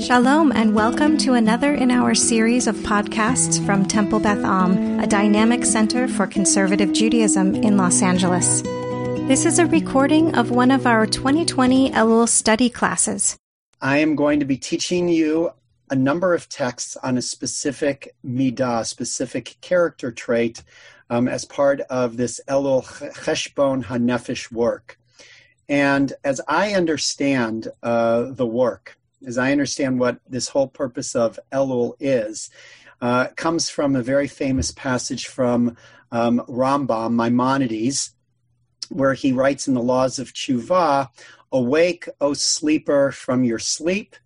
Shalom, and welcome to another in our series of podcasts from Temple Beth Am, a dynamic center for conservative Judaism in Los Angeles. This is a recording of one of our 2020 Elul study classes. I am going to be teaching you a number of texts on a specific midah, specific character trait, um, as part of this Elul Cheshbon HaNefesh work. And as I understand uh, the work, as I understand what this whole purpose of Elul is, uh, comes from a very famous passage from um, Rambam, Maimonides, where he writes in the Laws of Tshuva, Awake, O sleeper, from your sleep.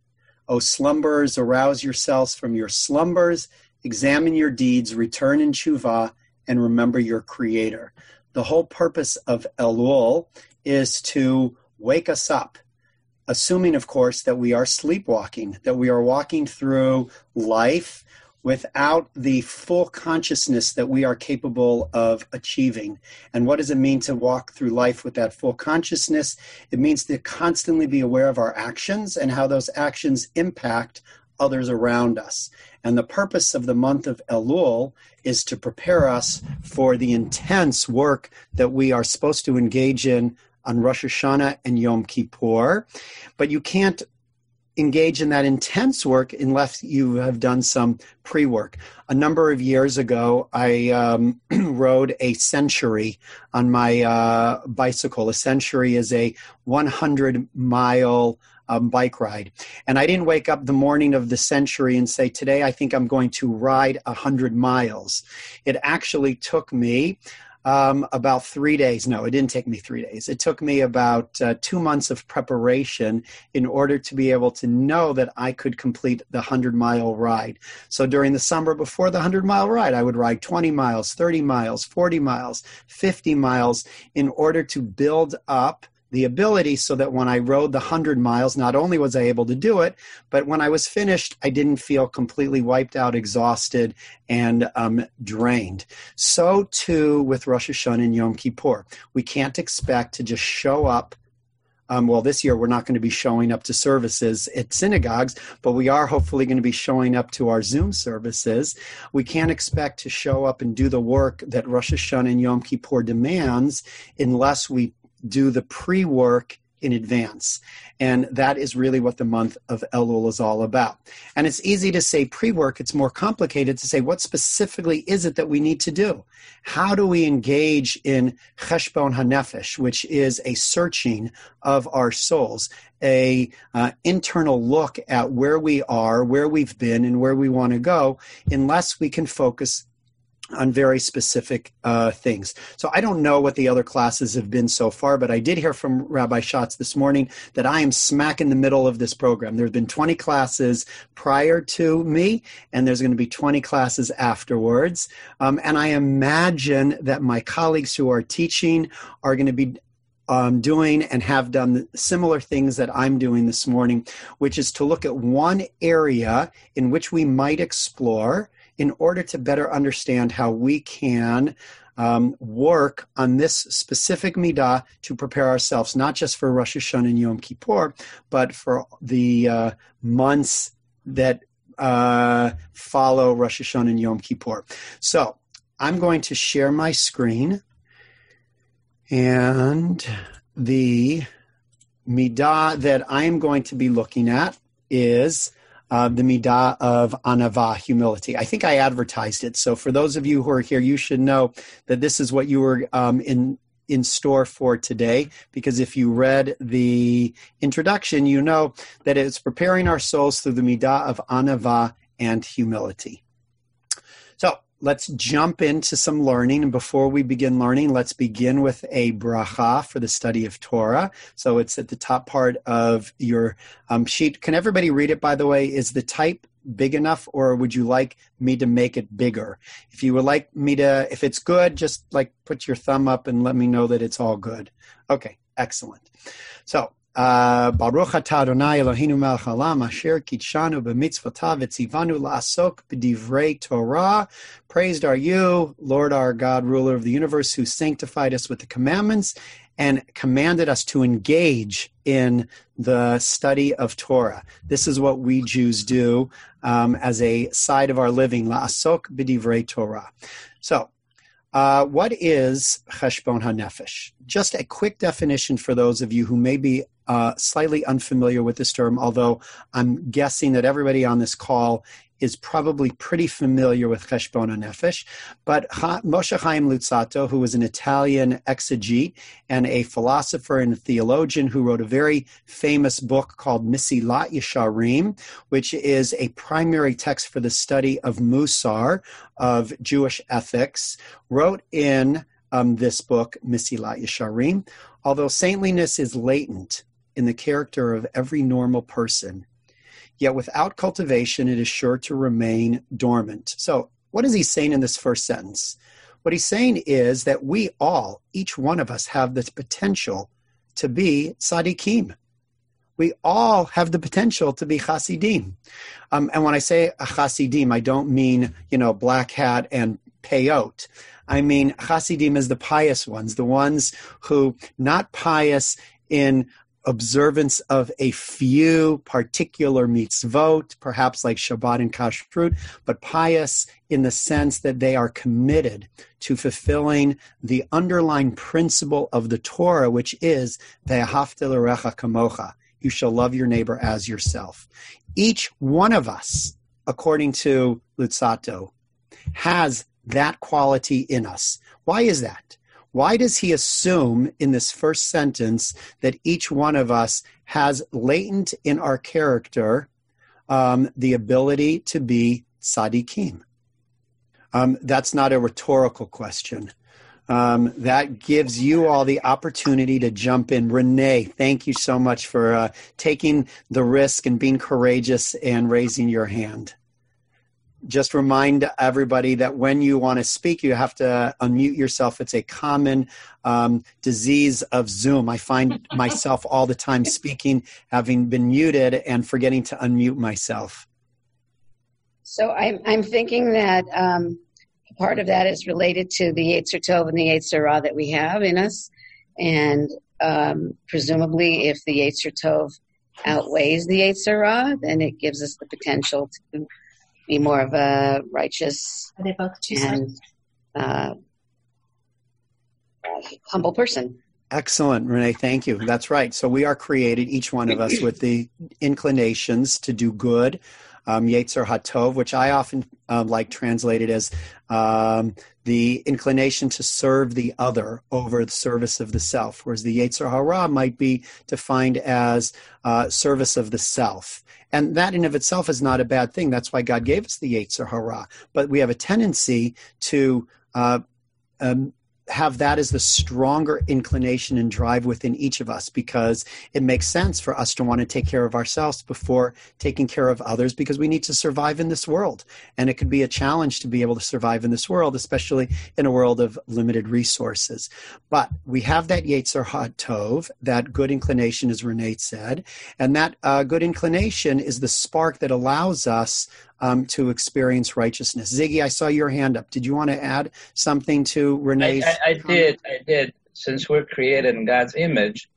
O slumberers, arouse yourselves from your slumbers. Examine your deeds, return in Tshuva, and remember your Creator. The whole purpose of Elul is to wake us up assuming, of course, that we are sleepwalking, that we are walking through life without the full consciousness that we are capable of achieving. And what does it mean to walk through life with that full consciousness? It means to constantly be aware of our actions and how those actions impact others around us. And the purpose of the month of Elul is to prepare us for the intense work that we are supposed to engage in on Rosh Hashanah and Yom Kippur, but you can't engage in that intense work unless you have done some pre work. A number of years ago, I um, rode a century on my uh, bicycle. A century is a 100 mile um, bike ride. And I didn't wake up the morning of the century and say, Today I think I'm going to ride 100 miles. It actually took me um, about three days. No, it didn't take me three days. It took me about uh, two months of preparation in order to be able to know that I could complete the 100 mile ride. So during the summer before the 100 mile ride, I would ride 20 miles, 30 miles, 40 miles, 50 miles in order to build up the ability so that when I rode the 100 miles, not only was I able to do it, but when I was finished, I didn't feel completely wiped out, exhausted, and um, drained. So too with Rosh Hashanah and Yom Kippur. We can't expect to just show up um, well, this year we're not going to be showing up to services at synagogues, but we are hopefully going to be showing up to our Zoom services. We can't expect to show up and do the work that Rosh Hashanah and Yom Kippur demands unless we do the pre work in advance. And that is really what the month of Elul is all about. And it's easy to say pre work, it's more complicated to say what specifically is it that we need to do? How do we engage in Cheshbon HaNefesh, which is a searching of our souls, a uh, internal look at where we are, where we've been, and where we want to go, unless we can focus on very specific uh, things. So I don't know what the other classes have been so far, but I did hear from Rabbi Schatz this morning that I am smack in the middle of this program. There have been 20 classes prior to me, and there's going to be 20 classes afterwards. Um, and I imagine that my colleagues who are teaching are going to be um, doing and have done similar things that I'm doing this morning, which is to look at one area in which we might explore in order to better understand how we can um, work on this specific midah to prepare ourselves, not just for Rosh Hashanah and Yom Kippur, but for the uh, months that uh, follow Rosh Hashanah and Yom Kippur. So I'm going to share my screen, and the midah that I am going to be looking at is uh, the midah of anava, humility. I think I advertised it. So for those of you who are here, you should know that this is what you were um, in in store for today because if you read the introduction you know that it's preparing our souls through the midah of anava and humility let's jump into some learning. And before we begin learning, let's begin with a bracha for the study of Torah. So it's at the top part of your um, sheet. Can everybody read it, by the way? Is the type big enough or would you like me to make it bigger? If you would like me to, if it's good, just like put your thumb up and let me know that it's all good. Okay, excellent. So Baruch atah Adonai Eloheinu melech haolam asher kidshanu b'mitzvotav la'asok b'divrei Torah. Praised are you, Lord our God, ruler of the universe, who sanctified us with the commandments and commanded us to engage in the study of Torah. This is what we Jews do um, as a side of our living, la'asok b'divrei Torah. So, uh, what is cheshbon hanefesh? Just a quick definition for those of you who may be uh, slightly unfamiliar with this term, although I'm guessing that everybody on this call is probably pretty familiar with Cheshbon Nefesh. But Moshe Chaim Luzzatto, who was an Italian exegete and a philosopher and a theologian who wrote a very famous book called Misilat Yesharim, which is a primary text for the study of Musar, of Jewish ethics, wrote in um, this book, Misilat Yesharim, although saintliness is latent in the character of every normal person, Yet without cultivation, it is sure to remain dormant. So, what is he saying in this first sentence? What he's saying is that we all, each one of us, have the potential to be tzaddikim. We all have the potential to be chasidim. Um, and when I say a chasidim, I don't mean, you know, black hat and peyot. I mean chasidim is the pious ones, the ones who not pious in observance of a few particular mitzvot, perhaps like Shabbat and Kashrut, but pious in the sense that they are committed to fulfilling the underlying principle of the Torah, which is Ve'ahavta kamocha. You shall love your neighbor as yourself. Each one of us, according to Luzzatto, has that quality in us. Why is that? Why does he assume in this first sentence that each one of us has latent in our character um, the ability to be tzaddikim? Um, that's not a rhetorical question. Um, that gives you all the opportunity to jump in. Renee, thank you so much for uh, taking the risk and being courageous and raising your hand just remind everybody that when you want to speak, you have to unmute yourself. It's a common um, disease of Zoom. I find myself all the time speaking, having been muted, and forgetting to unmute myself. So I'm, I'm thinking that um, part of that is related to the Yetzer Tov and the Yetzer Ra that we have in us. And um, presumably, if the Yetzer Tov outweighs the Yetzer Ra, then it gives us the potential to be more of a righteous Are they both two and uh, humble person. Excellent, Renee. Thank you. That's right. So we are created, each one of us, with the inclinations to do good. Um, Yetzer Hatov, which I often um, like translated as um, the inclination to serve the other over the service of the self, whereas the Yetzer Hara might be defined as uh, service of the self. And that in of itself is not a bad thing. That's why God gave us the Yetzer Hara. But we have a tendency to uh, um, have that as the stronger inclination and drive within each of us because it makes sense for us to want to take care of ourselves before taking care of others because we need to survive in this world. And it could be a challenge to be able to survive in this world, especially in a world of limited resources. But we have that Yetzer Tov, that good inclination, as Renee said, and that uh, good inclination is the spark that allows us um, to experience righteousness. Ziggy, I saw your hand up. Did you want to add something to Renee's? I, I, I did. I did. Since we're created in God's image,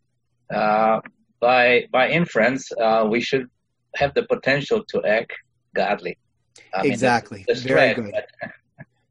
uh, by by inference, uh, we should have the potential to act godly. I exactly. Mean, Very good.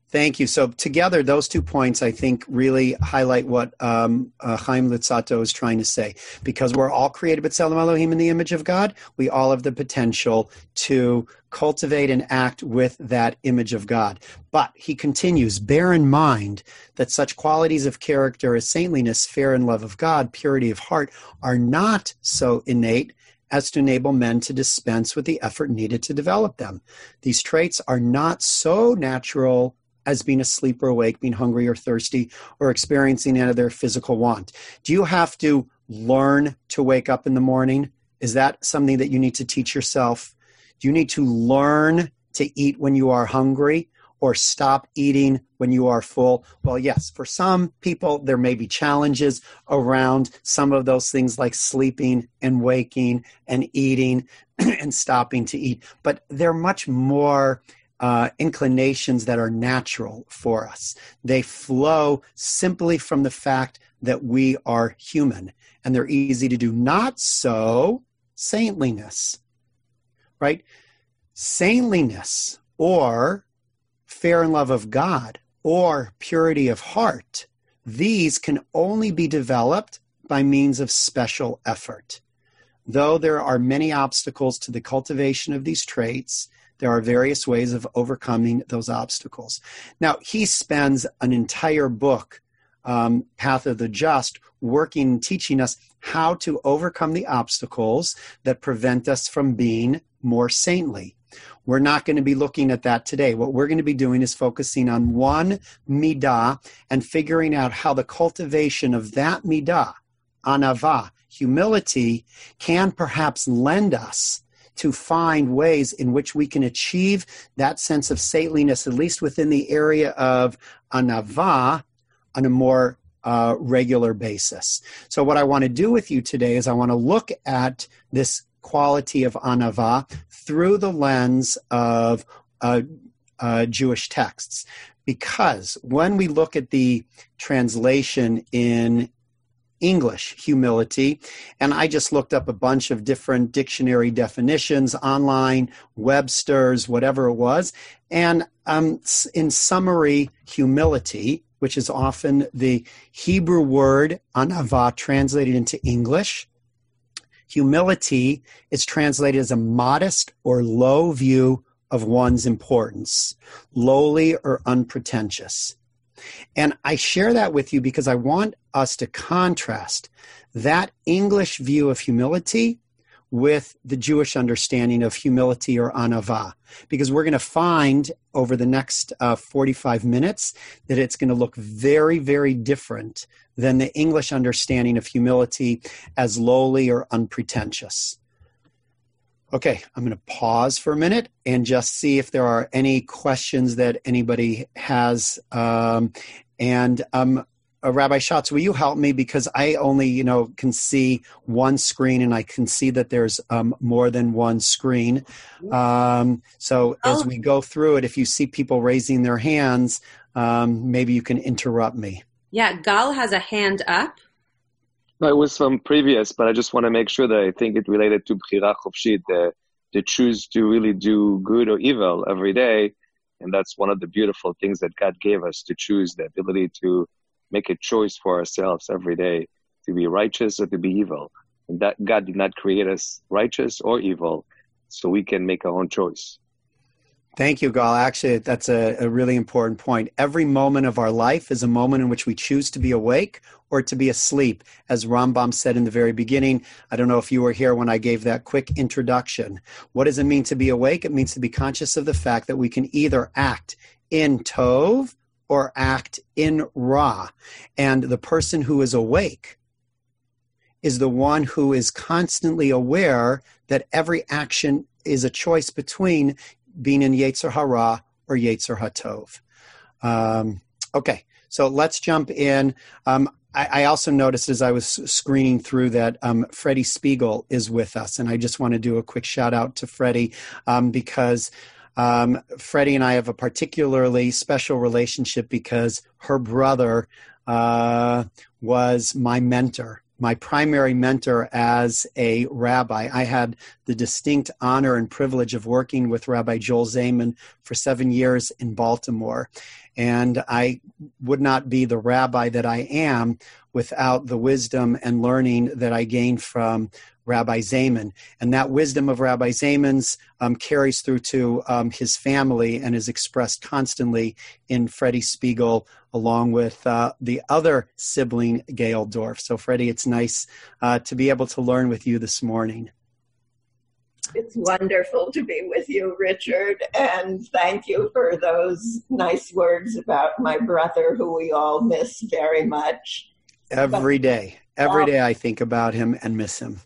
Thank you. So together, those two points I think really highlight what um, uh, Chaim Luzzatto is trying to say. Because we're all created B'Tselem Elohim in the image of God, we all have the potential to cultivate and act with that image of God. But he continues, bear in mind that such qualities of character as saintliness, fear and love of God, purity of heart, are not so innate as to enable men to dispense with the effort needed to develop them. These traits are not so natural as being asleep or awake, being hungry or thirsty, or experiencing any other physical want? Do you have to learn to wake up in the morning? Is that something that you need to teach yourself? Do you need to learn to eat when you are hungry or stop eating when you are full? Well, yes, for some people, there may be challenges around some of those things like sleeping and waking and eating and stopping to eat, but they're much more uh, inclinations that are natural for us. They flow simply from the fact that we are human and they're easy to do. Not so saintliness, right? Saintliness or fair and love of God or purity of heart, these can only be developed by means of special effort. Though there are many obstacles to the cultivation of these traits, there are various ways of overcoming those obstacles. Now, he spends an entire book, um, Path of the Just, working teaching us how to overcome the obstacles that prevent us from being more saintly. We're not going to be looking at that today. What we're going to be doing is focusing on one midah and figuring out how the cultivation of that midah, anava, humility, can perhaps lend us to find ways in which we can achieve that sense of saintliness, at least within the area of anava, on a more uh, regular basis. So, what I want to do with you today is I want to look at this quality of anava through the lens of uh, uh, Jewish texts. Because when we look at the translation in English humility. And I just looked up a bunch of different dictionary definitions online, Webster's, whatever it was. And um, in summary, humility, which is often the Hebrew word anava translated into English, humility is translated as a modest or low view of one's importance, lowly or unpretentious. And I share that with you because I want us to contrast that English view of humility with the Jewish understanding of humility or anava. Because we're going to find over the next uh, 45 minutes that it's going to look very, very different than the English understanding of humility as lowly or unpretentious. Okay, I'm going to pause for a minute and just see if there are any questions that anybody has. Um, and um, uh, Rabbi Schatz, will you help me because I only, you know, can see one screen and I can see that there's um, more than one screen. Um, so as we go through it, if you see people raising their hands, um, maybe you can interrupt me. Yeah, Gal has a hand up. No, it was from previous, but I just want to make sure that I think it related to Bchira Chofshit, the, the choose to really do good or evil every day. And that's one of the beautiful things that God gave us to choose the ability to make a choice for ourselves every day to be righteous or to be evil. And that God did not create us righteous or evil, so we can make our own choice. Thank you, Gal. Actually, that's a, a, really important point. Every moment of our life is a moment in which we choose to be awake or to be asleep. As Rambam said in the very beginning, I don't know if you were here when I gave that quick introduction. What does it mean to be awake? It means to be conscious of the fact that we can either act in Tov or act in Ra. And the person who is awake is the one who is constantly aware that every action is a choice between being in Yetzer Hara or Yetzer Hatov. Um, okay, so let's jump in. Um, I, I, also noticed as I was screening through that um, Freddie Spiegel is with us, and I just want to do a quick shout out to Freddie um, because. Um, Freddie and I have a particularly special relationship because her brother uh, was my mentor my primary mentor as a rabbi. I had the distinct honor and privilege of working with Rabbi Joel Zaiman for seven years in Baltimore. And I would not be the rabbi that I am without the wisdom and learning that I gained from Rabbi Zaiman. And that wisdom of Rabbi Zaiman's um, carries through to um, his family and is expressed constantly in Freddie Spiegel, along with uh, the other sibling, Gail Dorf. So, Freddie, it's nice uh, to be able to learn with you this morning. It's wonderful to be with you, Richard, and thank you for those nice words about my brother, who we all miss very much. Every day, every day I think about him and miss him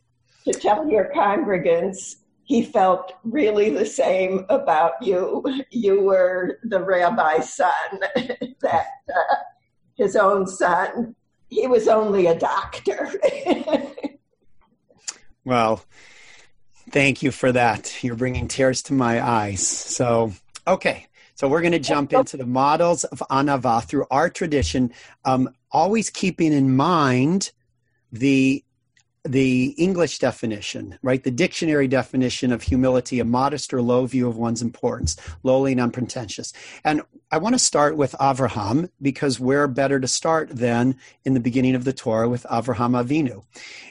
to tell your congregants he felt really the same about you. You were the rabbi's son, that uh, his own son. He was only a doctor. well, thank you for that. You're bringing tears to my eyes. So, okay. So we're going to jump into the models of Anava through our tradition. Um, always keeping in mind the the English definition, right? The dictionary definition of humility, a modest or low view of one's importance, lowly and unpretentious. And I want to start with Avraham because where better to start than in the beginning of the Torah with Avraham Avinu.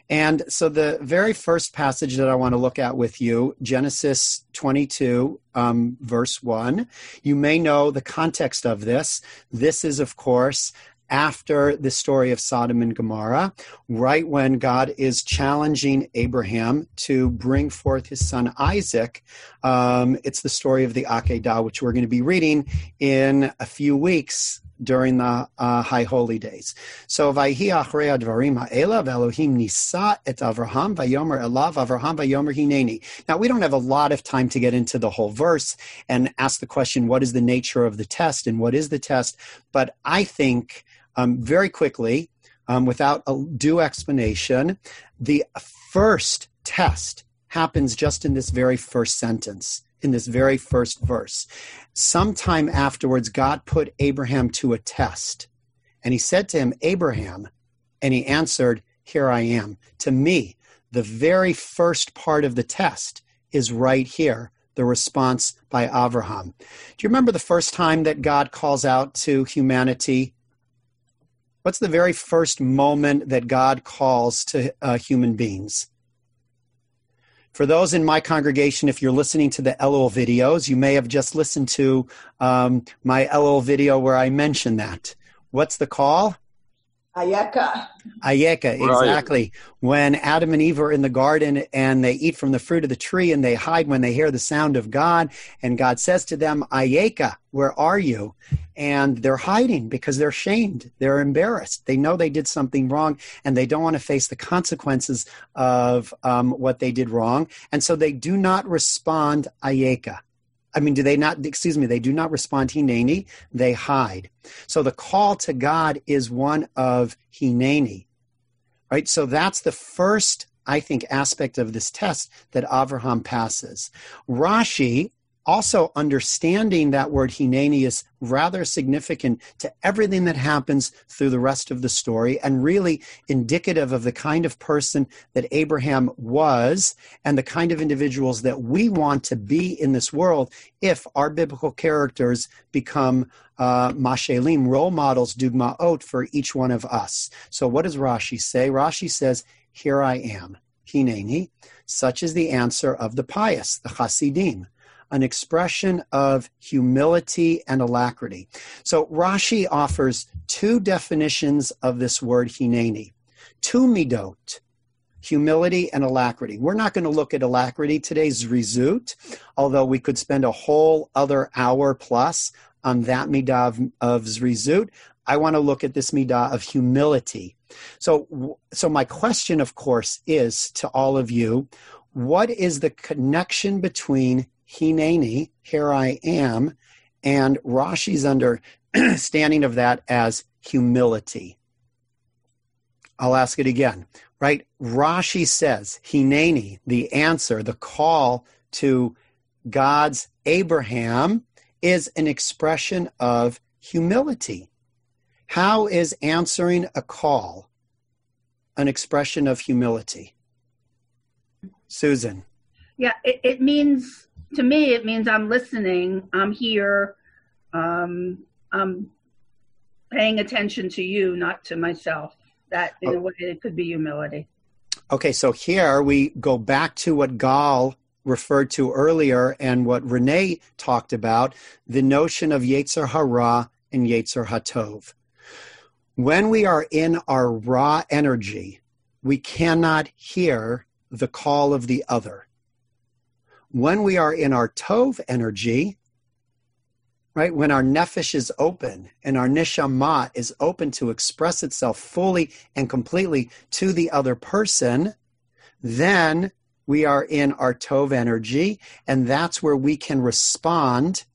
And so the very first passage that I want to look at with you, Genesis 22, um, verse 1. You may know the context of this. This is, of course, after the story of Sodom and Gomorrah, right when God is challenging Abraham to bring forth his son Isaac. Um, it's the story of the Akedah, which we're going to be reading in a few weeks during the uh, high holy days. So vayhi achrei advarim ha'ela Elohim nisa et Avraham vayomer elav Avraham vayomer hineni. Now we don't have a lot of time to get into the whole verse and ask the question, what is the nature of the test and what is the test? But I think um, very quickly, um, without a due explanation, the first test happens just in this very first sentence, in this very first verse. Sometime afterwards, God put Abraham to a test. And he said to him, Abraham, and he answered, Here I am. To me, the very first part of the test is right here the response by Abraham. Do you remember the first time that God calls out to humanity What's the very first moment that God calls to uh, human beings? For those in my congregation, if you're listening to the Elul videos, you may have just listened to um, my Elul video where I mentioned that. What's the call? Ayeka. Ayeka, exactly. When Adam and Eve are in the garden and they eat from the fruit of the tree and they hide when they hear the sound of God, and God says to them, Ayeka, where are you? And they're hiding because they're shamed. They're embarrassed. They know they did something wrong and they don't want to face the consequences of um, what they did wrong. And so they do not respond, Ayeka. I mean, do they not, excuse me, they do not respond hineni, they hide. So the call to God is one of hineni, right? So that's the first, I think, aspect of this test that Avraham passes. Rashi also understanding that word hineni is rather significant to everything that happens through the rest of the story and really indicative of the kind of person that Abraham was and the kind of individuals that we want to be in this world if our biblical characters become uh, mashelim, role models, dugmaot for each one of us. So what does Rashi say? Rashi says, here I am, hineni, such is the answer of the pious, the chasidim an expression of humility and alacrity. So Rashi offers two definitions of this word hineni, two midot, humility and alacrity. We're not going to look at alacrity today's zrizut, although we could spend a whole other hour plus on that midah of, of zrizut. I want to look at this midah of humility. So, so my question, of course, is to all of you, what is the connection between hineni, here I am, and Rashi's understanding of that as humility. I'll ask it again, right? Rashi says, hineni, the answer, the call to God's Abraham is an expression of humility. How is answering a call an expression of humility? Susan. Yeah, it, it means to me, it means I'm listening, I'm here, um, I'm paying attention to you, not to myself. That in a way, it could be humility. Okay, so here we go back to what Gal referred to earlier and what Renee talked about the notion of Yetzer Hara and Yetzer Hatov. When we are in our Ra energy, we cannot hear the call of the other when we are in our Tov energy, right, when our nefesh is open and our neshama is open to express itself fully and completely to the other person, then we are in our Tov energy, and that's where we can respond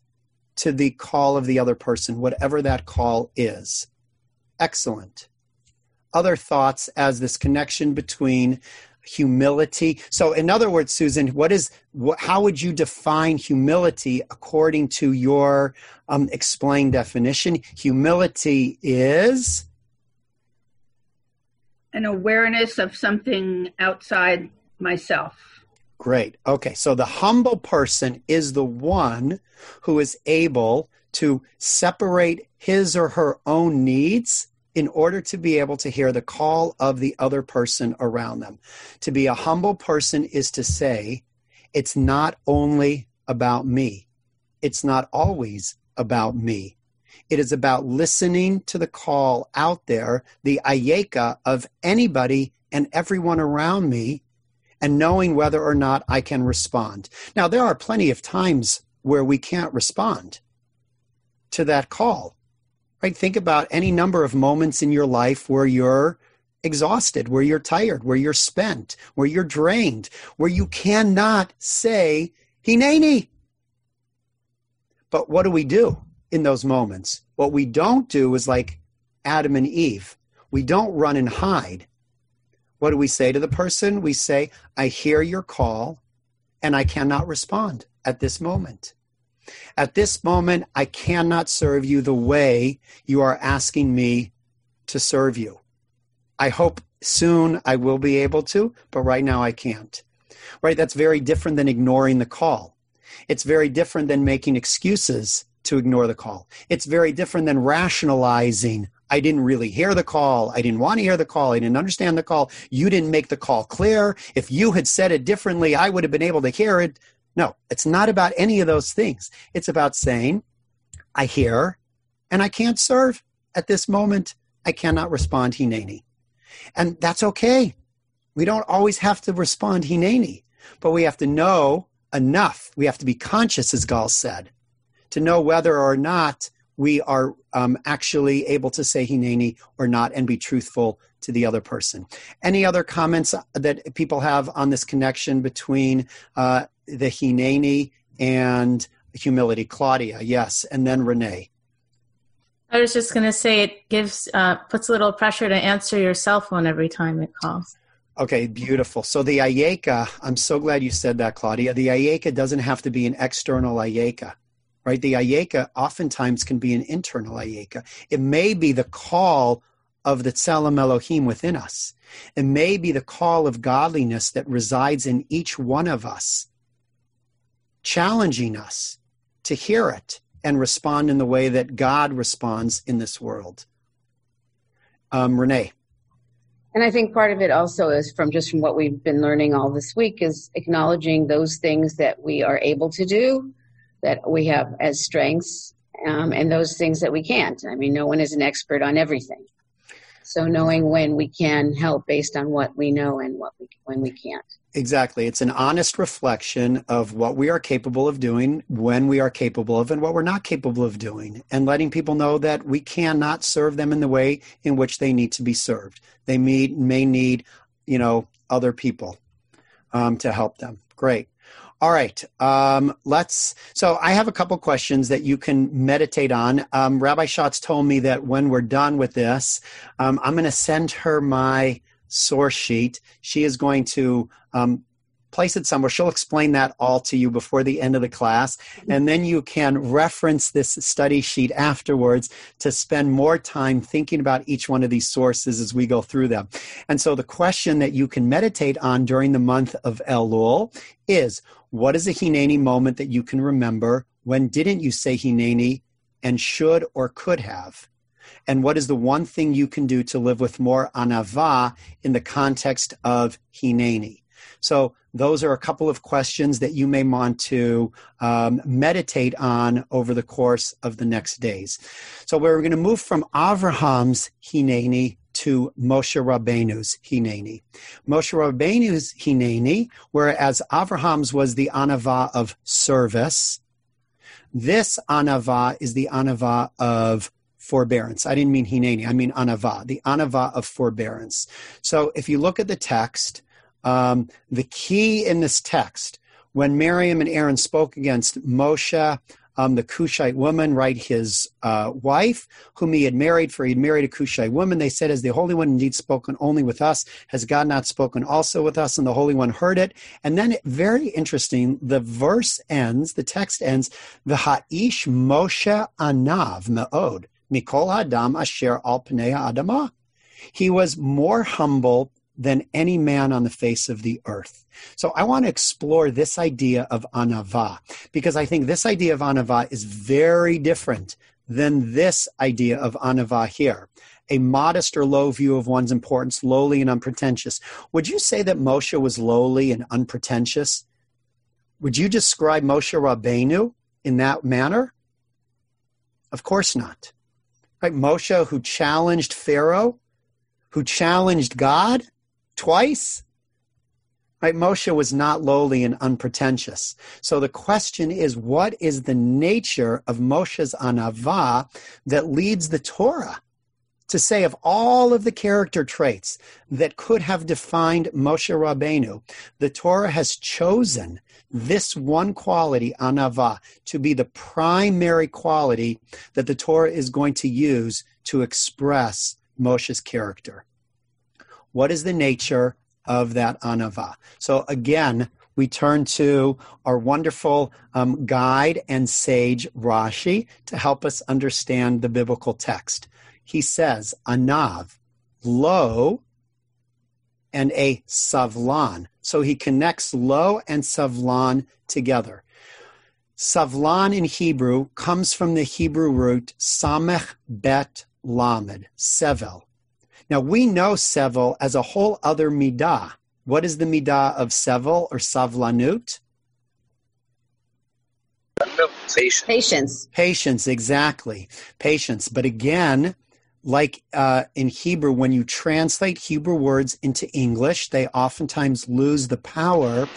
to the call of the other person, whatever that call is. Excellent. Other thoughts as this connection between humility. So, in other words, Susan, what is what, how would you define humility according to your um, explained definition? Humility is an awareness of something outside myself. Great. Okay. So the humble person is the one who is able to separate his or her own needs in order to be able to hear the call of the other person around them. To be a humble person is to say, it's not only about me, it's not always about me. It is about listening to the call out there, the ayeka of anybody and everyone around me, and knowing whether or not I can respond. Now, there are plenty of times where we can't respond to that call. Right? Think about any number of moments in your life where you're exhausted, where you're tired, where you're spent, where you're drained, where you cannot say, Hineni. But what do we do in those moments? What we don't do is like Adam and Eve. We don't run and hide. What do we say to the person? We say, I hear your call and I cannot respond at this moment. At this moment, I cannot serve you the way you are asking me to serve you. I hope soon I will be able to, but right now I can't. Right? That's very different than ignoring the call. It's very different than making excuses to ignore the call. It's very different than rationalizing. I didn't really hear the call. I didn't want to hear the call. I didn't understand the call. You didn't make the call clear. If you had said it differently, I would have been able to hear it. No, it's not about any of those things. It's about saying, I hear and I can't serve at this moment. I cannot respond Hineni. And that's okay. We don't always have to respond Hineni, but we have to know enough. We have to be conscious, as Gal said, to know whether or not we are um, actually able to say Hineni or not and be truthful to the other person. Any other comments that people have on this connection between uh, the Hineni and humility? Claudia, yes, and then Renee. I was just going to say it gives uh, puts a little pressure to answer your cell phone every time it calls. Okay, beautiful. So the ayeka, I'm so glad you said that, Claudia. The ayeka doesn't have to be an external ayeka, right? The ayeka oftentimes can be an internal ayeka. It may be the call of the Tselem Elohim within us. It may be the call of godliness that resides in each one of us, challenging us to hear it and respond in the way that God responds in this world. Um, Renee. And I think part of it also is from just from what we've been learning all this week is acknowledging those things that we are able to do, that we have as strengths, um, and those things that we can't. I mean, no one is an expert on everything. So knowing when we can help based on what we know and what we when we can't. Exactly. It's an honest reflection of what we are capable of doing, when we are capable of, and what we're not capable of doing, and letting people know that we cannot serve them in the way in which they need to be served. They may, may need, you know, other people um, to help them. Great. All right. Um, let's. So I have a couple questions that you can meditate on. Um, Rabbi Schatz told me that when we're done with this, um, I'm going to send her my source sheet. She is going to um, place it somewhere. She'll explain that all to you before the end of the class. And then you can reference this study sheet afterwards to spend more time thinking about each one of these sources as we go through them. And so the question that you can meditate on during the month of Elul is what is a Hineni moment that you can remember? When didn't you say Hineni and should or could have? And what is the one thing you can do to live with more anava in the context of Hineni? So those are a couple of questions that you may want to um, meditate on over the course of the next days. So we're going to move from Avraham's Hineni to Moshe Rabbeinu's Hineni. Moshe Rabbeinu's Hineni, whereas Avraham's was the anava of service, this anava is the anava of forbearance. I didn't mean Hineni, I mean anava, the anava of forbearance. So if you look at the text, um, the key in this text, when Miriam and Aaron spoke against Moshe, um, the Cushite woman, right, his uh, wife, whom he had married, for he had married a Cushite woman. They said, Has the Holy One indeed spoken only with us? Has God not spoken also with us? And the Holy One heard it. And then, very interesting, the verse ends, the text ends, V'ha'ish Moshe anav me'od, mikol Adam asher al pnei adamah. He was more humble than any man on the face of the earth. So I want to explore this idea of anava because I think this idea of anava is very different than this idea of anava here. A modest or low view of one's importance, lowly and unpretentious. Would you say that Moshe was lowly and unpretentious? Would you describe Moshe Rabbeinu in that manner? Of course not. Right? Moshe, who challenged Pharaoh, who challenged God twice, right? Moshe was not lowly and unpretentious. So the question is, what is the nature of Moshe's anava that leads the Torah? to say of all of the character traits that could have defined Moshe Rabbeinu, the Torah has chosen this one quality, anava, to be the primary quality that the Torah is going to use to express Moshe's character. What is the nature of that anava? So again, we turn to our wonderful um, guide and sage Rashi to help us understand the biblical text. He says, anav, lo, and a savlan. So he connects lo and savlan together. Savlan in Hebrew comes from the Hebrew root samech bet lamed, sevel. Now we know sevel as a whole other midah. What is the midah of sevel or savlanut? Patience. Patience. Patience, exactly. Patience. But again, like uh, in Hebrew, when you translate Hebrew words into English, they oftentimes lose the power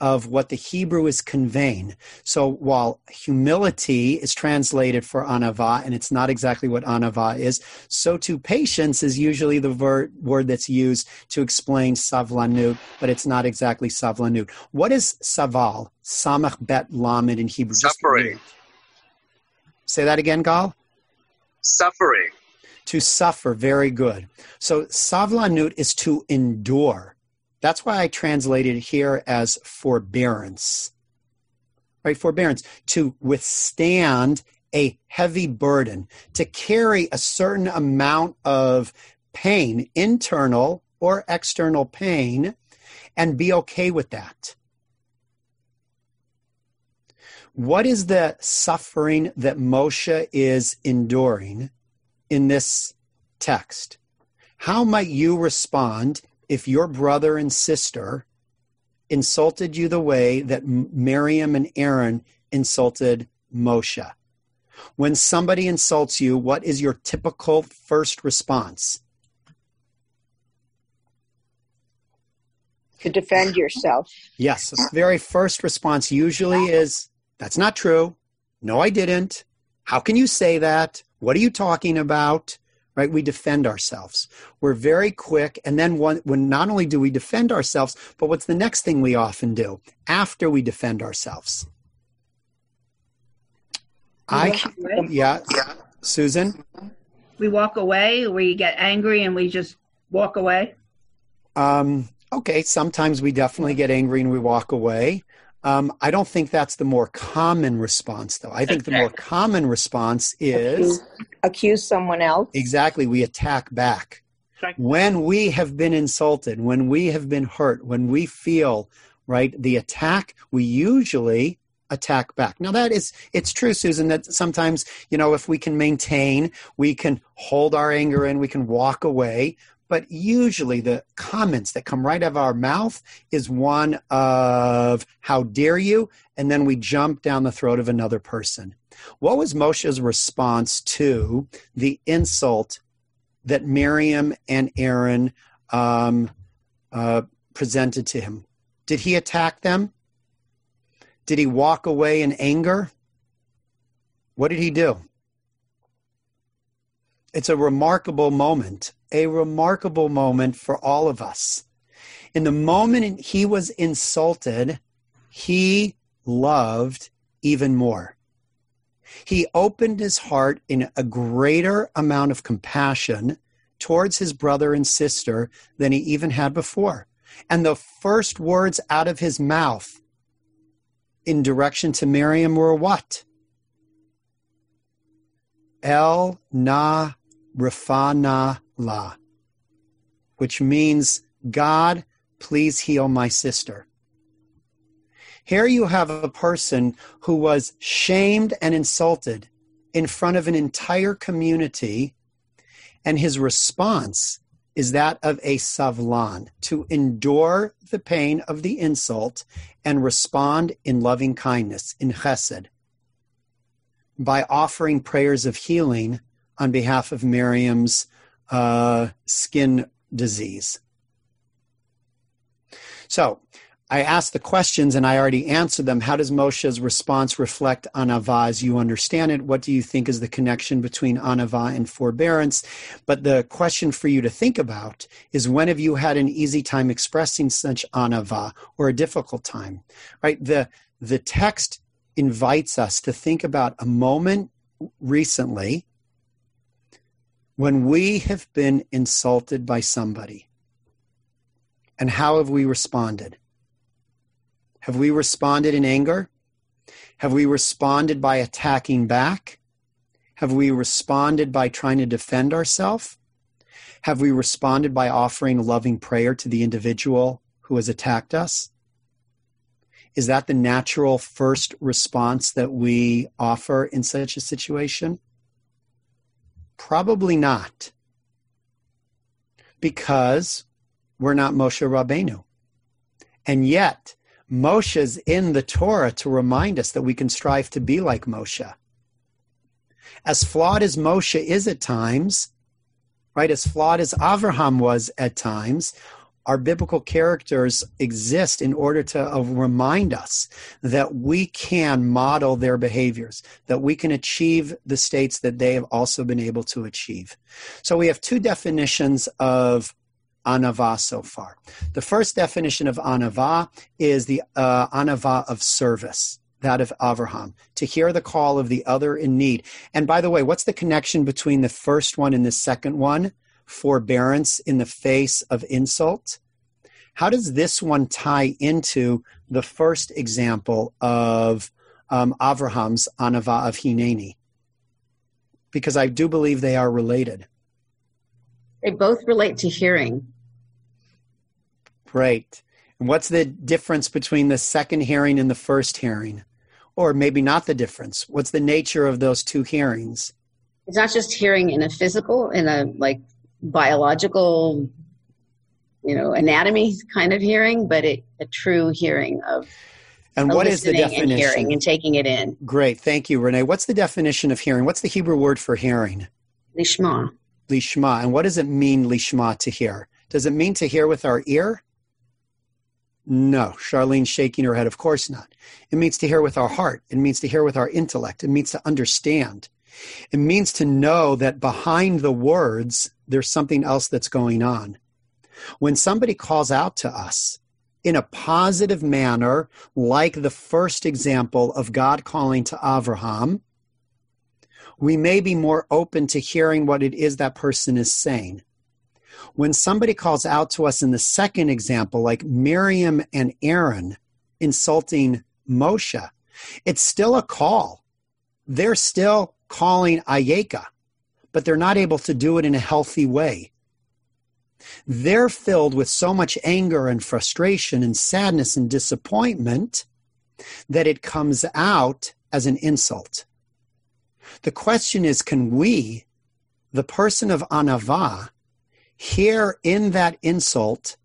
of what the Hebrew is conveying. So while humility is translated for anava, and it's not exactly what anava is, so too patience is usually the ver- word that's used to explain savlanut, but it's not exactly savlanut. What is saval? Samach bet lamed in Hebrew. Suffering. Say that again, Gal. Suffering to suffer very good. So savlanut is to endure. That's why I translated here as forbearance. Right? Forbearance. To withstand a heavy burden, to carry a certain amount of pain, internal or external pain, and be okay with that. What is the suffering that Moshe is enduring? In this text. How might you respond if your brother and sister insulted you the way that Miriam and Aaron insulted Moshe? When somebody insults you, what is your typical first response? To defend yourself. Yes, the very first response usually is, That's not true. No, I didn't. How can you say that? What are you talking about? Right? We defend ourselves. We're very quick. And then one, when not only do we defend ourselves, but what's the next thing we often do after we defend ourselves? I, yeah, yeah. Susan? We walk away, we get angry and we just walk away? Um, okay, sometimes we definitely get angry and we walk away. Um, I don't think that's the more common response, though. I think the more common response is accuse, accuse someone else. Exactly. We attack back. When we have been insulted, when we have been hurt, when we feel, right, the attack, we usually attack back. Now that is it's true Susan that sometimes, you know, if we can maintain, we can hold our anger in, we can walk away, but usually the comments that come right out of our mouth is one of how dare you? And then we jump down the throat of another person. What was moshe's response to the insult that miriam and aaron um, uh, presented to him? Did he attack them? Did he walk away in anger? What did he do it's a remarkable moment a remarkable moment for all of us. In the moment he was insulted, he loved even more. He opened his heart in a greater amount of compassion towards his brother and sister than he even had before. And the first words out of his mouth in direction to Miriam were what? El na rafana la. which means, God, please heal my sister. Here you have a person who was shamed and insulted in front of an entire community, and his response is that of a savlan, to endure the pain of the insult and respond in loving kindness, in chesed, by offering prayers of healing on behalf of Miriam's uh, skin disease. So, I asked the questions and I already answered them. How does Moshe's response reflect anava as you understand it? What do you think is the connection between anava and forbearance? But the question for you to think about is when have you had an easy time expressing such anava or a difficult time? Right? The the text invites us to think about a moment recently when we have been insulted by somebody. And how have we responded? Have we responded in anger? Have we responded by attacking back? Have we responded by trying to defend ourselves? Have we responded by offering loving prayer to the individual who has attacked us? Is that the natural first response that we offer in such a situation? Probably not. Because we're not Moshe Rabbeinu. And yet, Moshe's in the Torah to remind us that we can strive to be like Moshe. As flawed as Moshe is at times, right, as flawed as Avraham was at times, our biblical characters exist in order to uh, remind us that we can model their behaviors, that we can achieve the states that they have also been able to achieve. So we have two definitions of anava so far. The first definition of anava is the uh, anava of service, that of Avraham, to hear the call of the other in need. And by the way, what's the connection between the first one and the second one? Forbearance in the face of insult. How does this one tie into the first example of um, Avraham's anava of Hineni? Because I do believe they are related. They both relate to hearing. Right. And what's the difference between the second hearing and the first hearing? Or maybe not the difference. What's the nature of those two hearings? It's not just hearing in a physical, in a like biological, you know, anatomy kind of hearing, but it, a true hearing of and what is the definition? And hearing and taking it in. Great. Thank you, Renee. What's the definition of hearing? What's the Hebrew word for hearing? Lishma. Lishma. And what does it mean, lishma, to hear? Does it mean to hear with our ear? No, Charlene shaking her head. Of course not. It means to hear with our heart. It means to hear with our intellect. It means to understand. It means to know that behind the words, there's something else that's going on. When somebody calls out to us in a positive manner, like the first example of God calling to Abraham, we may be more open to hearing what it is that person is saying. When somebody calls out to us in the second example, like Miriam and Aaron insulting Moshe, it's still a call. They're still calling Ayeka, but they're not able to do it in a healthy way. They're filled with so much anger and frustration and sadness and disappointment that it comes out as an insult. The question is can we, the person of Anava, hear in that insult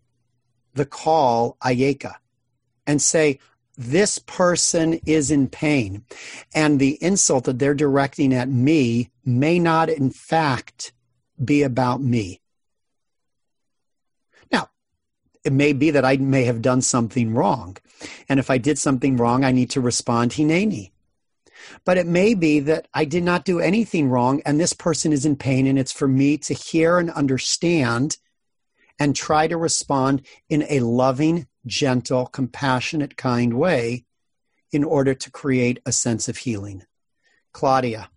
the call ayeka and say this person is in pain and the insult that they're directing at me may not in fact be about me now it may be that i may have done something wrong and if i did something wrong i need to respond hineni but it may be that I did not do anything wrong and this person is in pain, and it's for me to hear and understand and try to respond in a loving, gentle, compassionate, kind way in order to create a sense of healing. Claudia.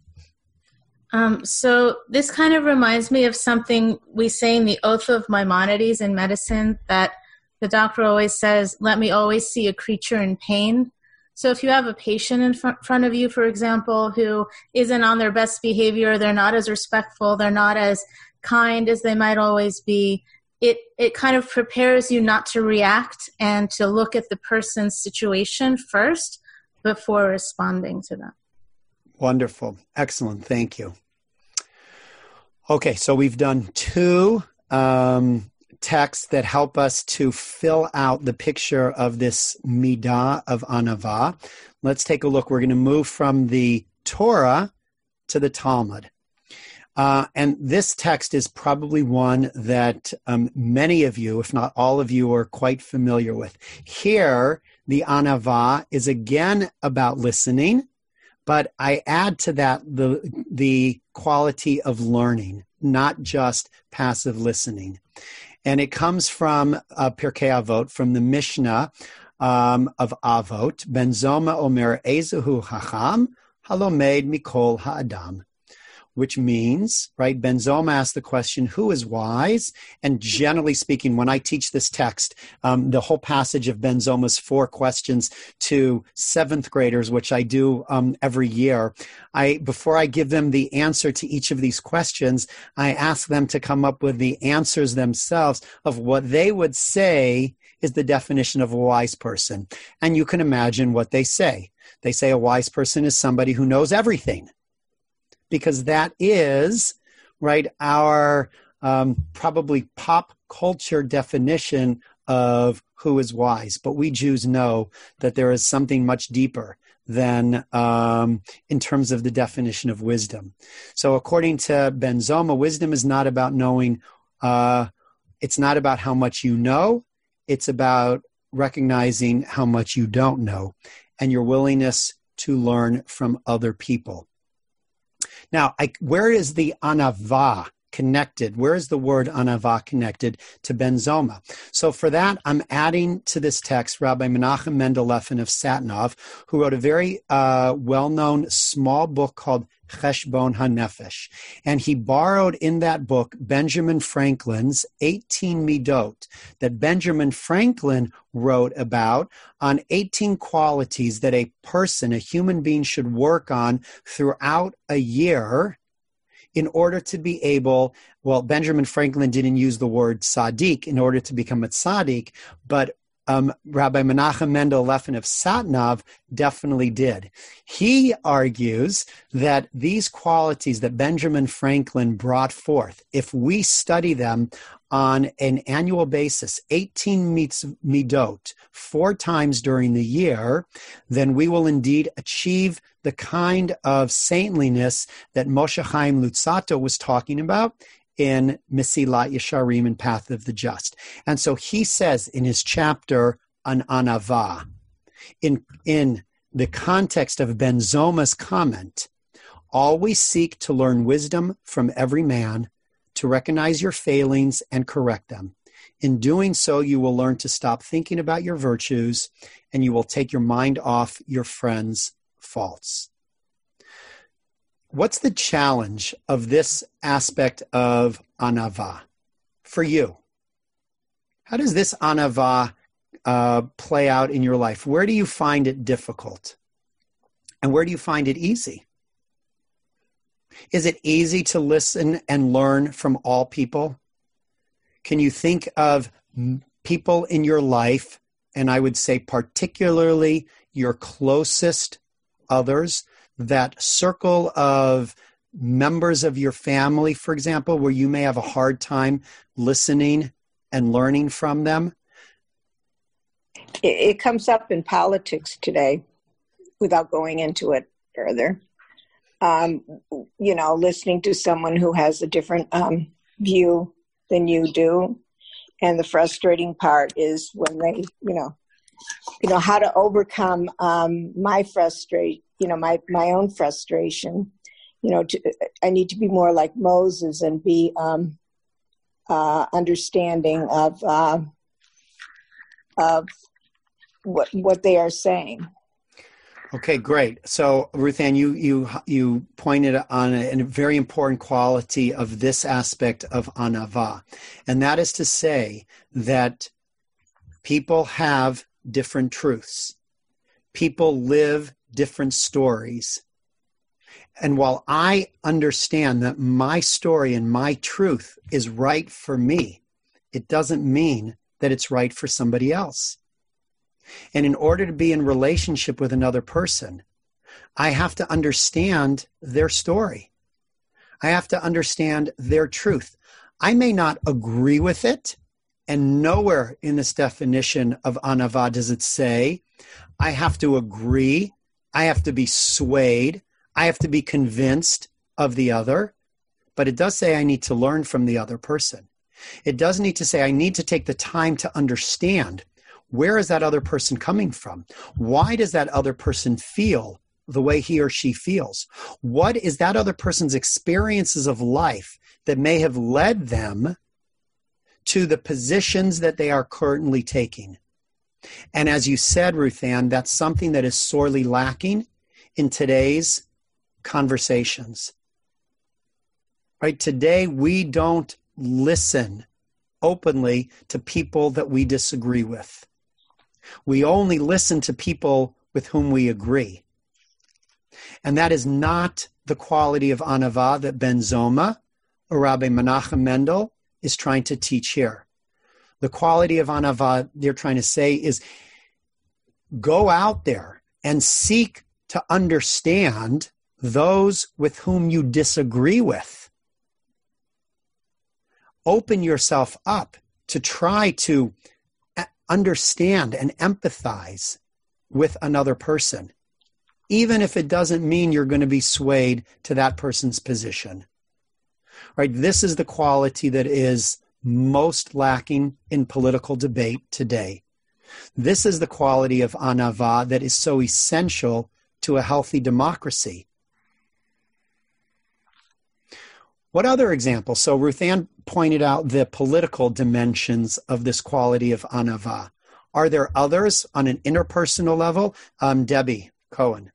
Um, so this kind of reminds me of something we say in the Oath of Maimonides in medicine that the doctor always says, Let me always see a creature in pain. So if you have a patient in front of you, for example, who isn't on their best behavior, they're not as respectful, they're not as kind as they might always be, it it kind of prepares you not to react and to look at the person's situation first before responding to them. Wonderful. Excellent. Thank you. Okay, so we've done two um, texts that help us to fill out the picture of this midah of anava. Let's take a look. We're going to move from the Torah to the Talmud. Uh, and this text is probably one that um, many of you, if not all of you, are quite familiar with. Here, the anava is again about listening, but I add to that the the quality of learning, not just passive listening. And it comes from uh, Pirkei Avot, from the Mishnah um, of Avot. Benzoma Omer Ezehu Hacham Halomed Mikol Ha'adam which means, right, Benzoma asked the question, who is wise? And generally speaking, when I teach this text, um, the whole passage of Benzoma's four questions to seventh graders, which I do um, every year, I before I give them the answer to each of these questions, I ask them to come up with the answers themselves of what they would say is the definition of a wise person. And you can imagine what they say. They say a wise person is somebody who knows everything because that is right our um, probably pop culture definition of who is wise. But we Jews know that there is something much deeper than um, in terms of the definition of wisdom. So, according to Benzoma, wisdom is not about knowing. Uh, it's not about how much you know. It's about recognizing how much you don't know, and your willingness to learn from other people. Now, I, where is the anava connected? Where is the word anava connected to benzoma? So for that, I'm adding to this text Rabbi Menachem Mendel Leffin of Satanov, who wrote a very uh, well-known small book called Cheshbon HaNefesh. And he borrowed in that book Benjamin Franklin's 18 Midot that Benjamin Franklin wrote about on 18 qualities that a person, a human being, should work on throughout a year in order to be able, well, Benjamin Franklin didn't use the word tzaddik in order to become a tzaddik, but um, Rabbi Menachem Mendel Leffin of Satanov definitely did. He argues that these qualities that Benjamin Franklin brought forth, if we study them on an annual basis, 18 meets midot, four times during the year, then we will indeed achieve the kind of saintliness that Moshe Chaim Luzzatto was talking about in Mesilat Yesharim and Path of the Just. And so he says in his chapter on Anava, in, in the context of Benzoma's comment, always seek to learn wisdom from every man, to recognize your failings and correct them. In doing so, you will learn to stop thinking about your virtues and you will take your mind off your friends' faults what's the challenge of this aspect of anava for you? How does this anava uh, play out in your life? Where do you find it difficult? And where do you find it easy? Is it easy to listen and learn from all people? Can you think of people in your life, and I would say particularly your closest others, that circle of members of your family, for example, where you may have a hard time listening and learning from them? It, comes up in politics today without going into it further. Um, you know, listening to someone who has a different um, view than you do. And the frustrating part is when they, you know, you know how to overcome um, my frustrate you know my my own frustration you know to, i need to be more like moses and be um, uh, understanding of uh, of what what they are saying Okay, great. So, Ruthann, you you you pointed on a, a, very important quality of this aspect of anava, and that is to say that people have different truths. People live different stories. And while I understand that my story and my truth is right for me, it doesn't mean that it's right for somebody else. And in order to be in relationship with another person, I have to understand their story. I have to understand their truth. I may not agree with it, and nowhere in this definition of anava does it say, I have to agree, I have to be swayed, I have to be convinced of the other. But it does say I need to learn from the other person. It does need to say I need to take the time to understand where is that other person coming from? Why does that other person feel the way he or she feels? What is that other person's experiences of life that may have led them to the positions that they are currently taking? And as you said, Ruth Ann, that's something that is sorely lacking in today's conversations. Right? Today, we don't listen openly to people that we disagree with. We only listen to people with whom we agree. And that is not the quality of anava that Ben Zoma or Rabbi Menachem Mendel is trying to teach here. The quality of anava they're trying to say is go out there and seek to understand those with whom you disagree with. Open yourself up to try to understand and empathize with another person, even if it doesn't mean you're going to be swayed to that person's position. Right? This is the quality that is most lacking in political debate today. This is the quality of anava that is so essential to a healthy democracy. What other examples? So Ruthann pointed out the political dimensions of this quality of anava. Are there others on an interpersonal level? Um, Debbie Cohen.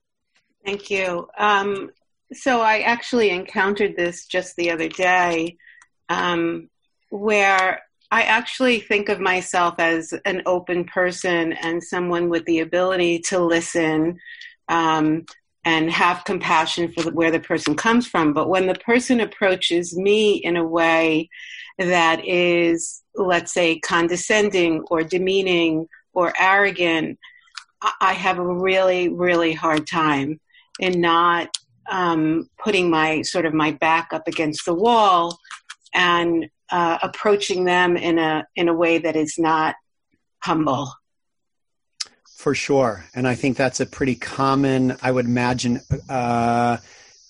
Thank you. Um, so I actually encountered this just the other day, um, where I actually think of myself as an open person and someone with the ability to listen um, and have compassion for the, where the person comes from. But when the person approaches me in a way that is, let's say, condescending or demeaning or arrogant, I have a really, really hard time in not um, putting my sort of my back up against the wall and uh, approaching them in a in a way that is not humble. For sure. And I think that's a pretty common, I would imagine, uh,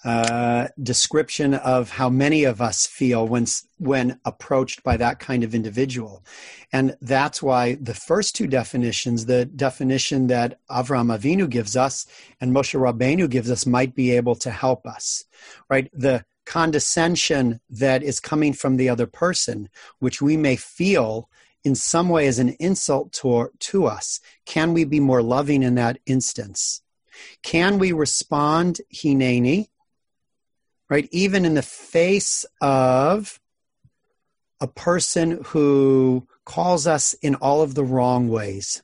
uh, description of how many of us feel when, when approached by that kind of individual. And that's why the first two definitions, the definition that Avram Avinu gives us and Moshe Rabbeinu gives us, might be able to help us, right? The condescension that is coming from the other person, which we may feel in some way as an insult to, to us, can we be more loving in that instance? Can we respond, Hineni, right, even in the face of a person who calls us in all of the wrong ways?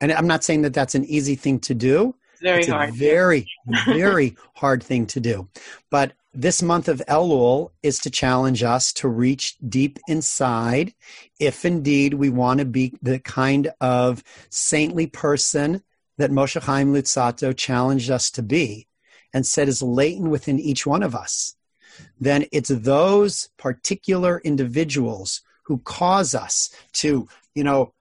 And I'm not saying that that's an easy thing to do. Very it's hard. Very, very hard thing to do. But this month of Elul is to challenge us to reach deep inside if indeed we want to be the kind of saintly person that Moshe Chaim Luzzatto challenged us to be and said is latent within each one of us. Then it's those particular individuals who cause us to, you know,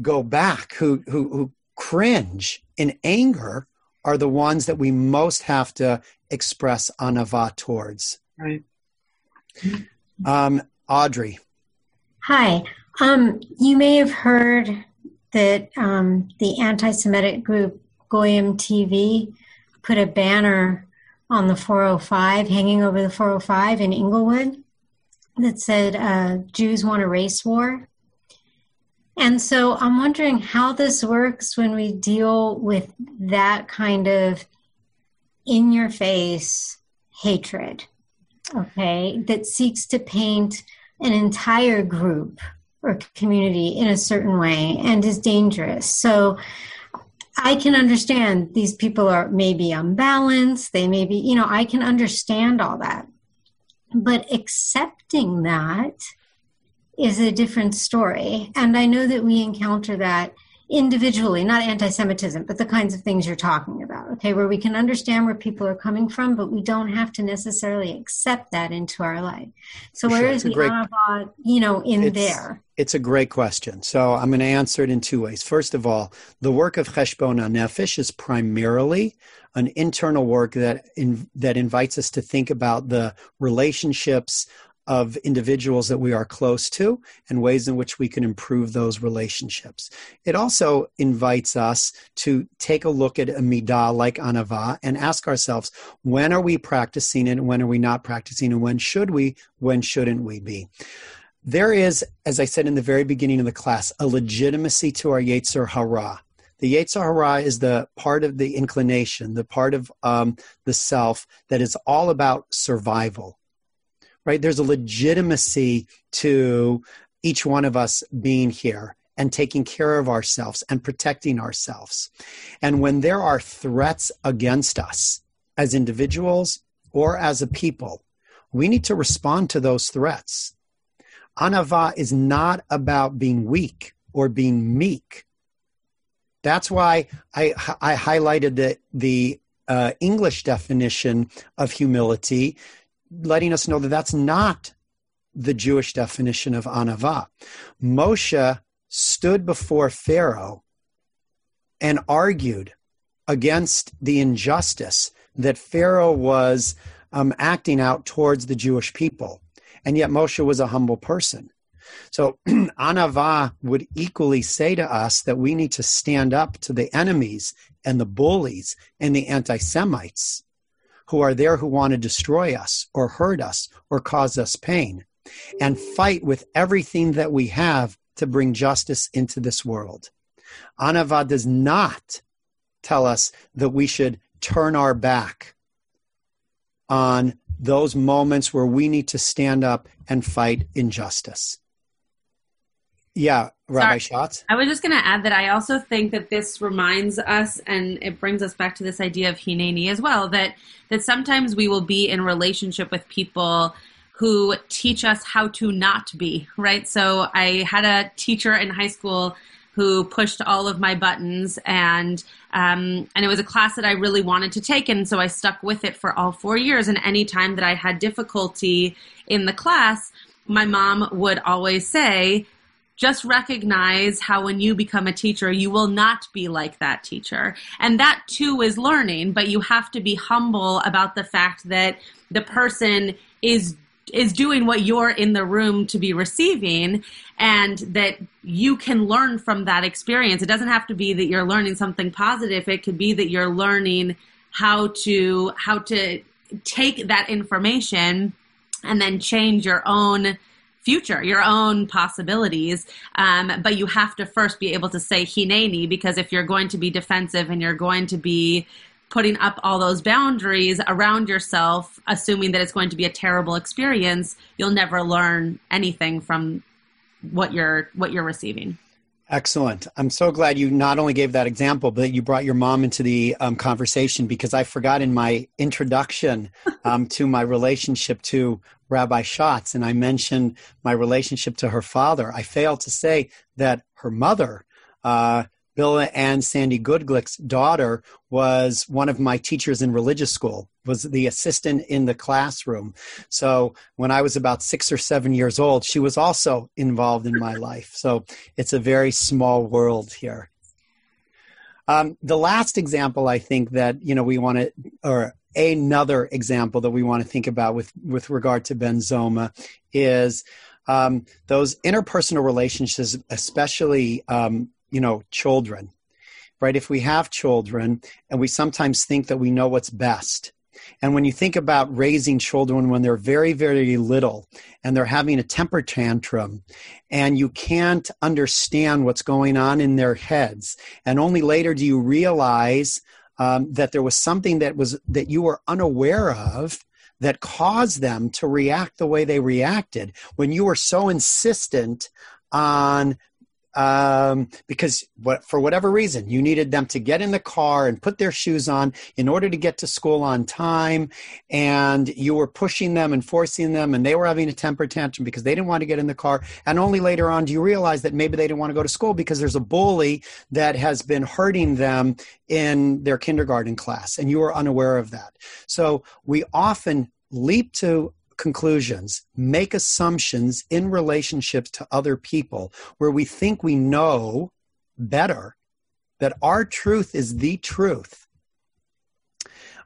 go back, who, who, who cringe in anger are the ones that we most have to express anava towards. Right. Um, Audrey. Hi. Um, you may have heard that um, the anti Semitic group Goyim TV put a banner on the 405, hanging over the 405 in Inglewood, that said, uh, Jews want a race war. And so I'm wondering how this works when we deal with that kind of in your face hatred, okay, that seeks to paint an entire group or community in a certain way and is dangerous. So I can understand these people are maybe unbalanced, they may be, you know, I can understand all that. But accepting that is a different story. And I know that we encounter that individually, not anti Semitism, but the kinds of things you're talking about, okay, where we can understand where people are coming from, but we don't have to necessarily accept that into our life. So, where sure. is the great- Anavad, you know, in It's- there? It's a great question. So I'm going to answer it in two ways. First of all, the work of Cheshbon HaNefesh is primarily an internal work that in, that invites us to think about the relationships of individuals that we are close to and ways in which we can improve those relationships. It also invites us to take a look at a midah like anava and ask ourselves, when are we practicing it and when are we not practicing and when should we, when shouldn't we be? There is, as I said in the very beginning of the class, a legitimacy to our Yetzer Hara. The Yetzer Hara is the part of the inclination, the part of um, the self that is all about survival, right? There's a legitimacy to each one of us being here and taking care of ourselves and protecting ourselves. And when there are threats against us as individuals or as a people, we need to respond to those threats. Anava is not about being weak or being meek. That's why I, I highlighted the, the uh, English definition of humility, letting us know that that's not the Jewish definition of anava. Moshe stood before Pharaoh and argued against the injustice that Pharaoh was um, acting out towards the Jewish people. And yet Moshe was a humble person. So Anava would equally say to us that we need to stand up to the enemies and the bullies and the anti Semites who are there who want to destroy us or hurt us or cause us pain and fight with everything that we have to bring justice into this world. Anava does not tell us that we should turn our back on those moments where we need to stand up and fight injustice. Yeah, Rabbi Sorry. Schatz? I was just going to add that I also think that this reminds us, and it brings us back to this idea of hineni as well. That that sometimes we will be in relationship with people who teach us how to not be right. So I had a teacher in high school who pushed all of my buttons, and um, and it was a class that I really wanted to take, and so I stuck with it for all four years. And any time that I had difficulty in the class, my mom would always say just recognize how when you become a teacher you will not be like that teacher. And that too is learning but you have to be humble about the fact that the person is is doing what you're in the room to be receiving and that you can learn from that experience. It doesn't have to be that you're learning something positive. It could be that you're learning how to how to take that information and then change your own future, your own possibilities. Um, but you have to first be able to say hineni because if you're going to be defensive and you're going to be putting up all those boundaries around yourself, assuming that it's going to be a terrible experience, you'll never learn anything from what you're what you're receiving. Excellent. I'm so glad you not only gave that example, but you brought your mom into the um, conversation because I forgot in my introduction um, to my relationship to Rabbi Schatz, and I mentioned my relationship to her father. I failed to say that her mother, uh, Bill and Sandy Goodglick's daughter, was one of my teachers in religious school, was the assistant in the classroom. So when I was about six or seven years old, she was also involved in my life. So it's a very small world here. Um, the last example I think that you know we want to, or another example that we want to think about with with regard to benzoma is um, those interpersonal relationships, especially um, you know children. Right? If we have children, and we sometimes think that we know what's best, and when you think about raising children when they're very, very little and they're having a temper tantrum and you can't understand what's going on in their heads, and only later do you realize um, that there was something that was that you were unaware of that caused them to react the way they reacted when you were so insistent on um, because what, for whatever reason you needed them to get in the car and put their shoes on in order to get to school on time and you were pushing them and forcing them and they were having a temper tantrum because they didn't want to get in the car. And only later on do you realize that maybe they didn't want to go to school because there's a bully that has been hurting them in their kindergarten class and you were unaware of that. So we often leap to conclusions, make assumptions in relationships to other people where we think we know better, that our truth is the truth.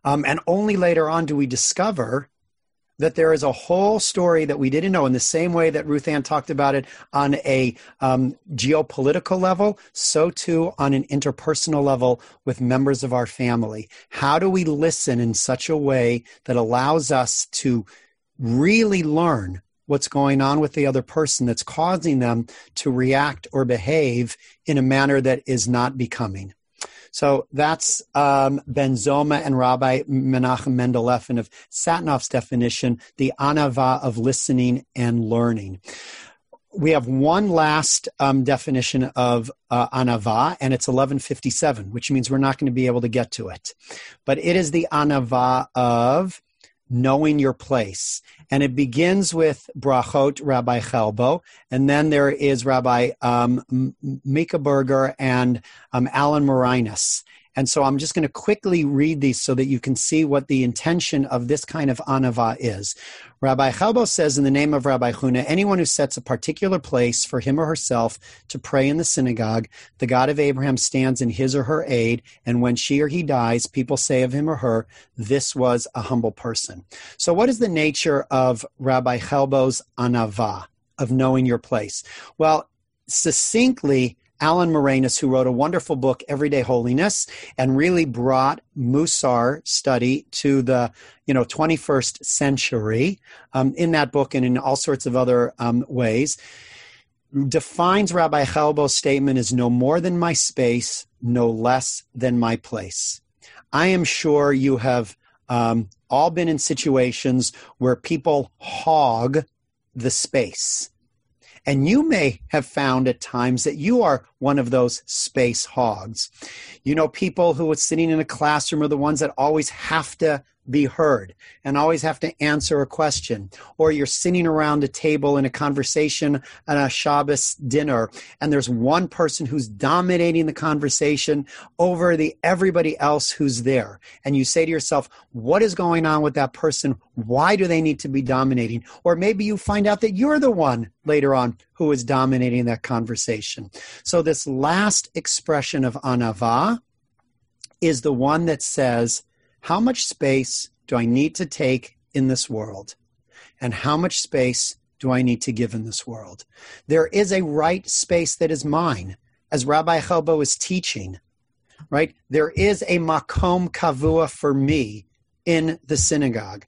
Um, and only later on do we discover that there is a whole story that we didn't know in the same way that Ruth Ann talked about it on a um, geopolitical level, so too on an interpersonal level with members of our family. How do we listen in such a way that allows us to really learn what's going on with the other person that's causing them to react or behave in a manner that is not becoming. So that's um, Ben Zoma and Rabbi Menachem Mendel Leffin of Satinov's definition, the anava of listening and learning. We have one last um, definition of uh, anava, and it's 1157, which means we're not going to be able to get to it. But it is the anava of knowing your place. And it begins with Brachot, Rabbi Chelbo, and then there is Rabbi um, Micha Berger and um, Alan Morinis. And so I'm just going to quickly read these so that you can see what the intention of this kind of anava is. Rabbi Chelbo says, in the name of Rabbi Huna, anyone who sets a particular place for him or herself to pray in the synagogue, the God of Abraham stands in his or her aid, and when she or he dies, people say of him or her, this was a humble person. So, what is the nature of Rabbi Chelbo's anava, of knowing your place? Well, succinctly, Alan Morinis, who wrote a wonderful book, Everyday Holiness, and really brought Musar study to the you know 21st century um, in that book and in all sorts of other um, ways. Defines Rabbi Chelbo's statement as no more than my space, no less than my place. I am sure you have um, all been in situations where people hog the space and you may have found at times that you are one of those space hogs. You know, people who are sitting in a classroom are the ones that always have to be heard and always have to answer a question. Or you're sitting around a table in a conversation at a Shabbos dinner, and there's one person who's dominating the conversation over the everybody else who's there. And you say to yourself, what is going on with that person? Why do they need to be dominating? Or maybe you find out that you're the one later on who is dominating that conversation. So this last expression of anava is the one that says, how much space do I need to take in this world? And how much space do I need to give in this world? There is a right space that is mine, as Rabbi Chelbo is teaching, right? There is a makom kavua for me in the synagogue.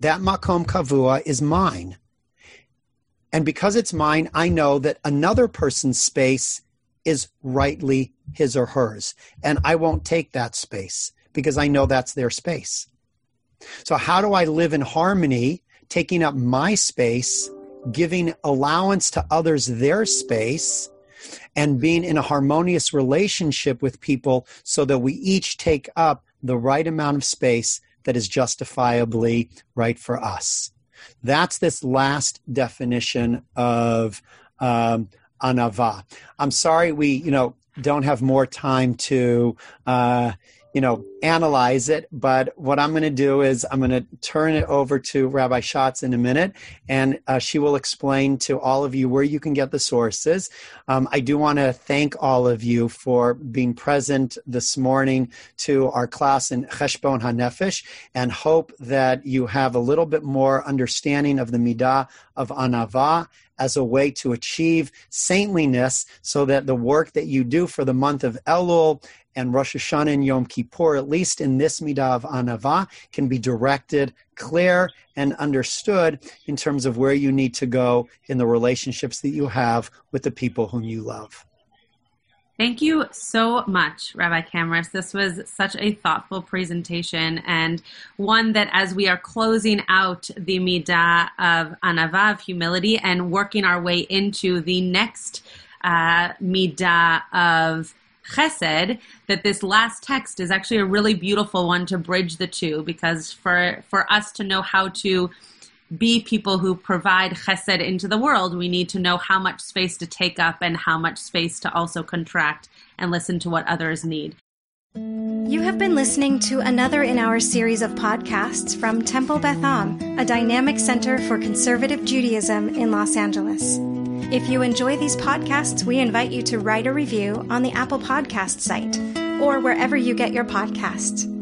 That makom kavua is mine. And because it's mine, I know that another person's space is rightly his or hers. And I won't take that space because I know that's their space. So, how do I live in harmony, taking up my space, giving allowance to others their space, and being in a harmonious relationship with people so that we each take up the right amount of space that is justifiably right for us? That's this last definition of um, anava. I'm sorry we, you know, don't have more time to uh, you know, analyze it. But what I'm going to do is I'm going to turn it over to Rabbi Schatz in a minute, and uh, she will explain to all of you where you can get the sources. Um, I do want to thank all of you for being present this morning to our class in Cheshbon HaNefesh, and hope that you have a little bit more understanding of the midah of anava as a way to achieve saintliness so that the work that you do for the month of Elul and Rosh Hashanah and Yom Kippur, at least in this midah of anava, can be directed, clear, and understood in terms of where you need to go in the relationships that you have with the people whom you love. Thank you so much, Rabbi Kamaris. This was such a thoughtful presentation and one that, as we are closing out the midah of anava, of humility, and working our way into the next uh, midah of chesed, that this last text is actually a really beautiful one to bridge the two because for, for us to know how to be people who provide chesed into the world, we need to know how much space to take up and how much space to also contract and listen to what others need. You have been listening to another in our series of podcasts from Temple Beth Am, a dynamic center for conservative Judaism in Los Angeles. If you enjoy these podcasts, we invite you to write a review on the Apple Podcast site or wherever you get your podcasts.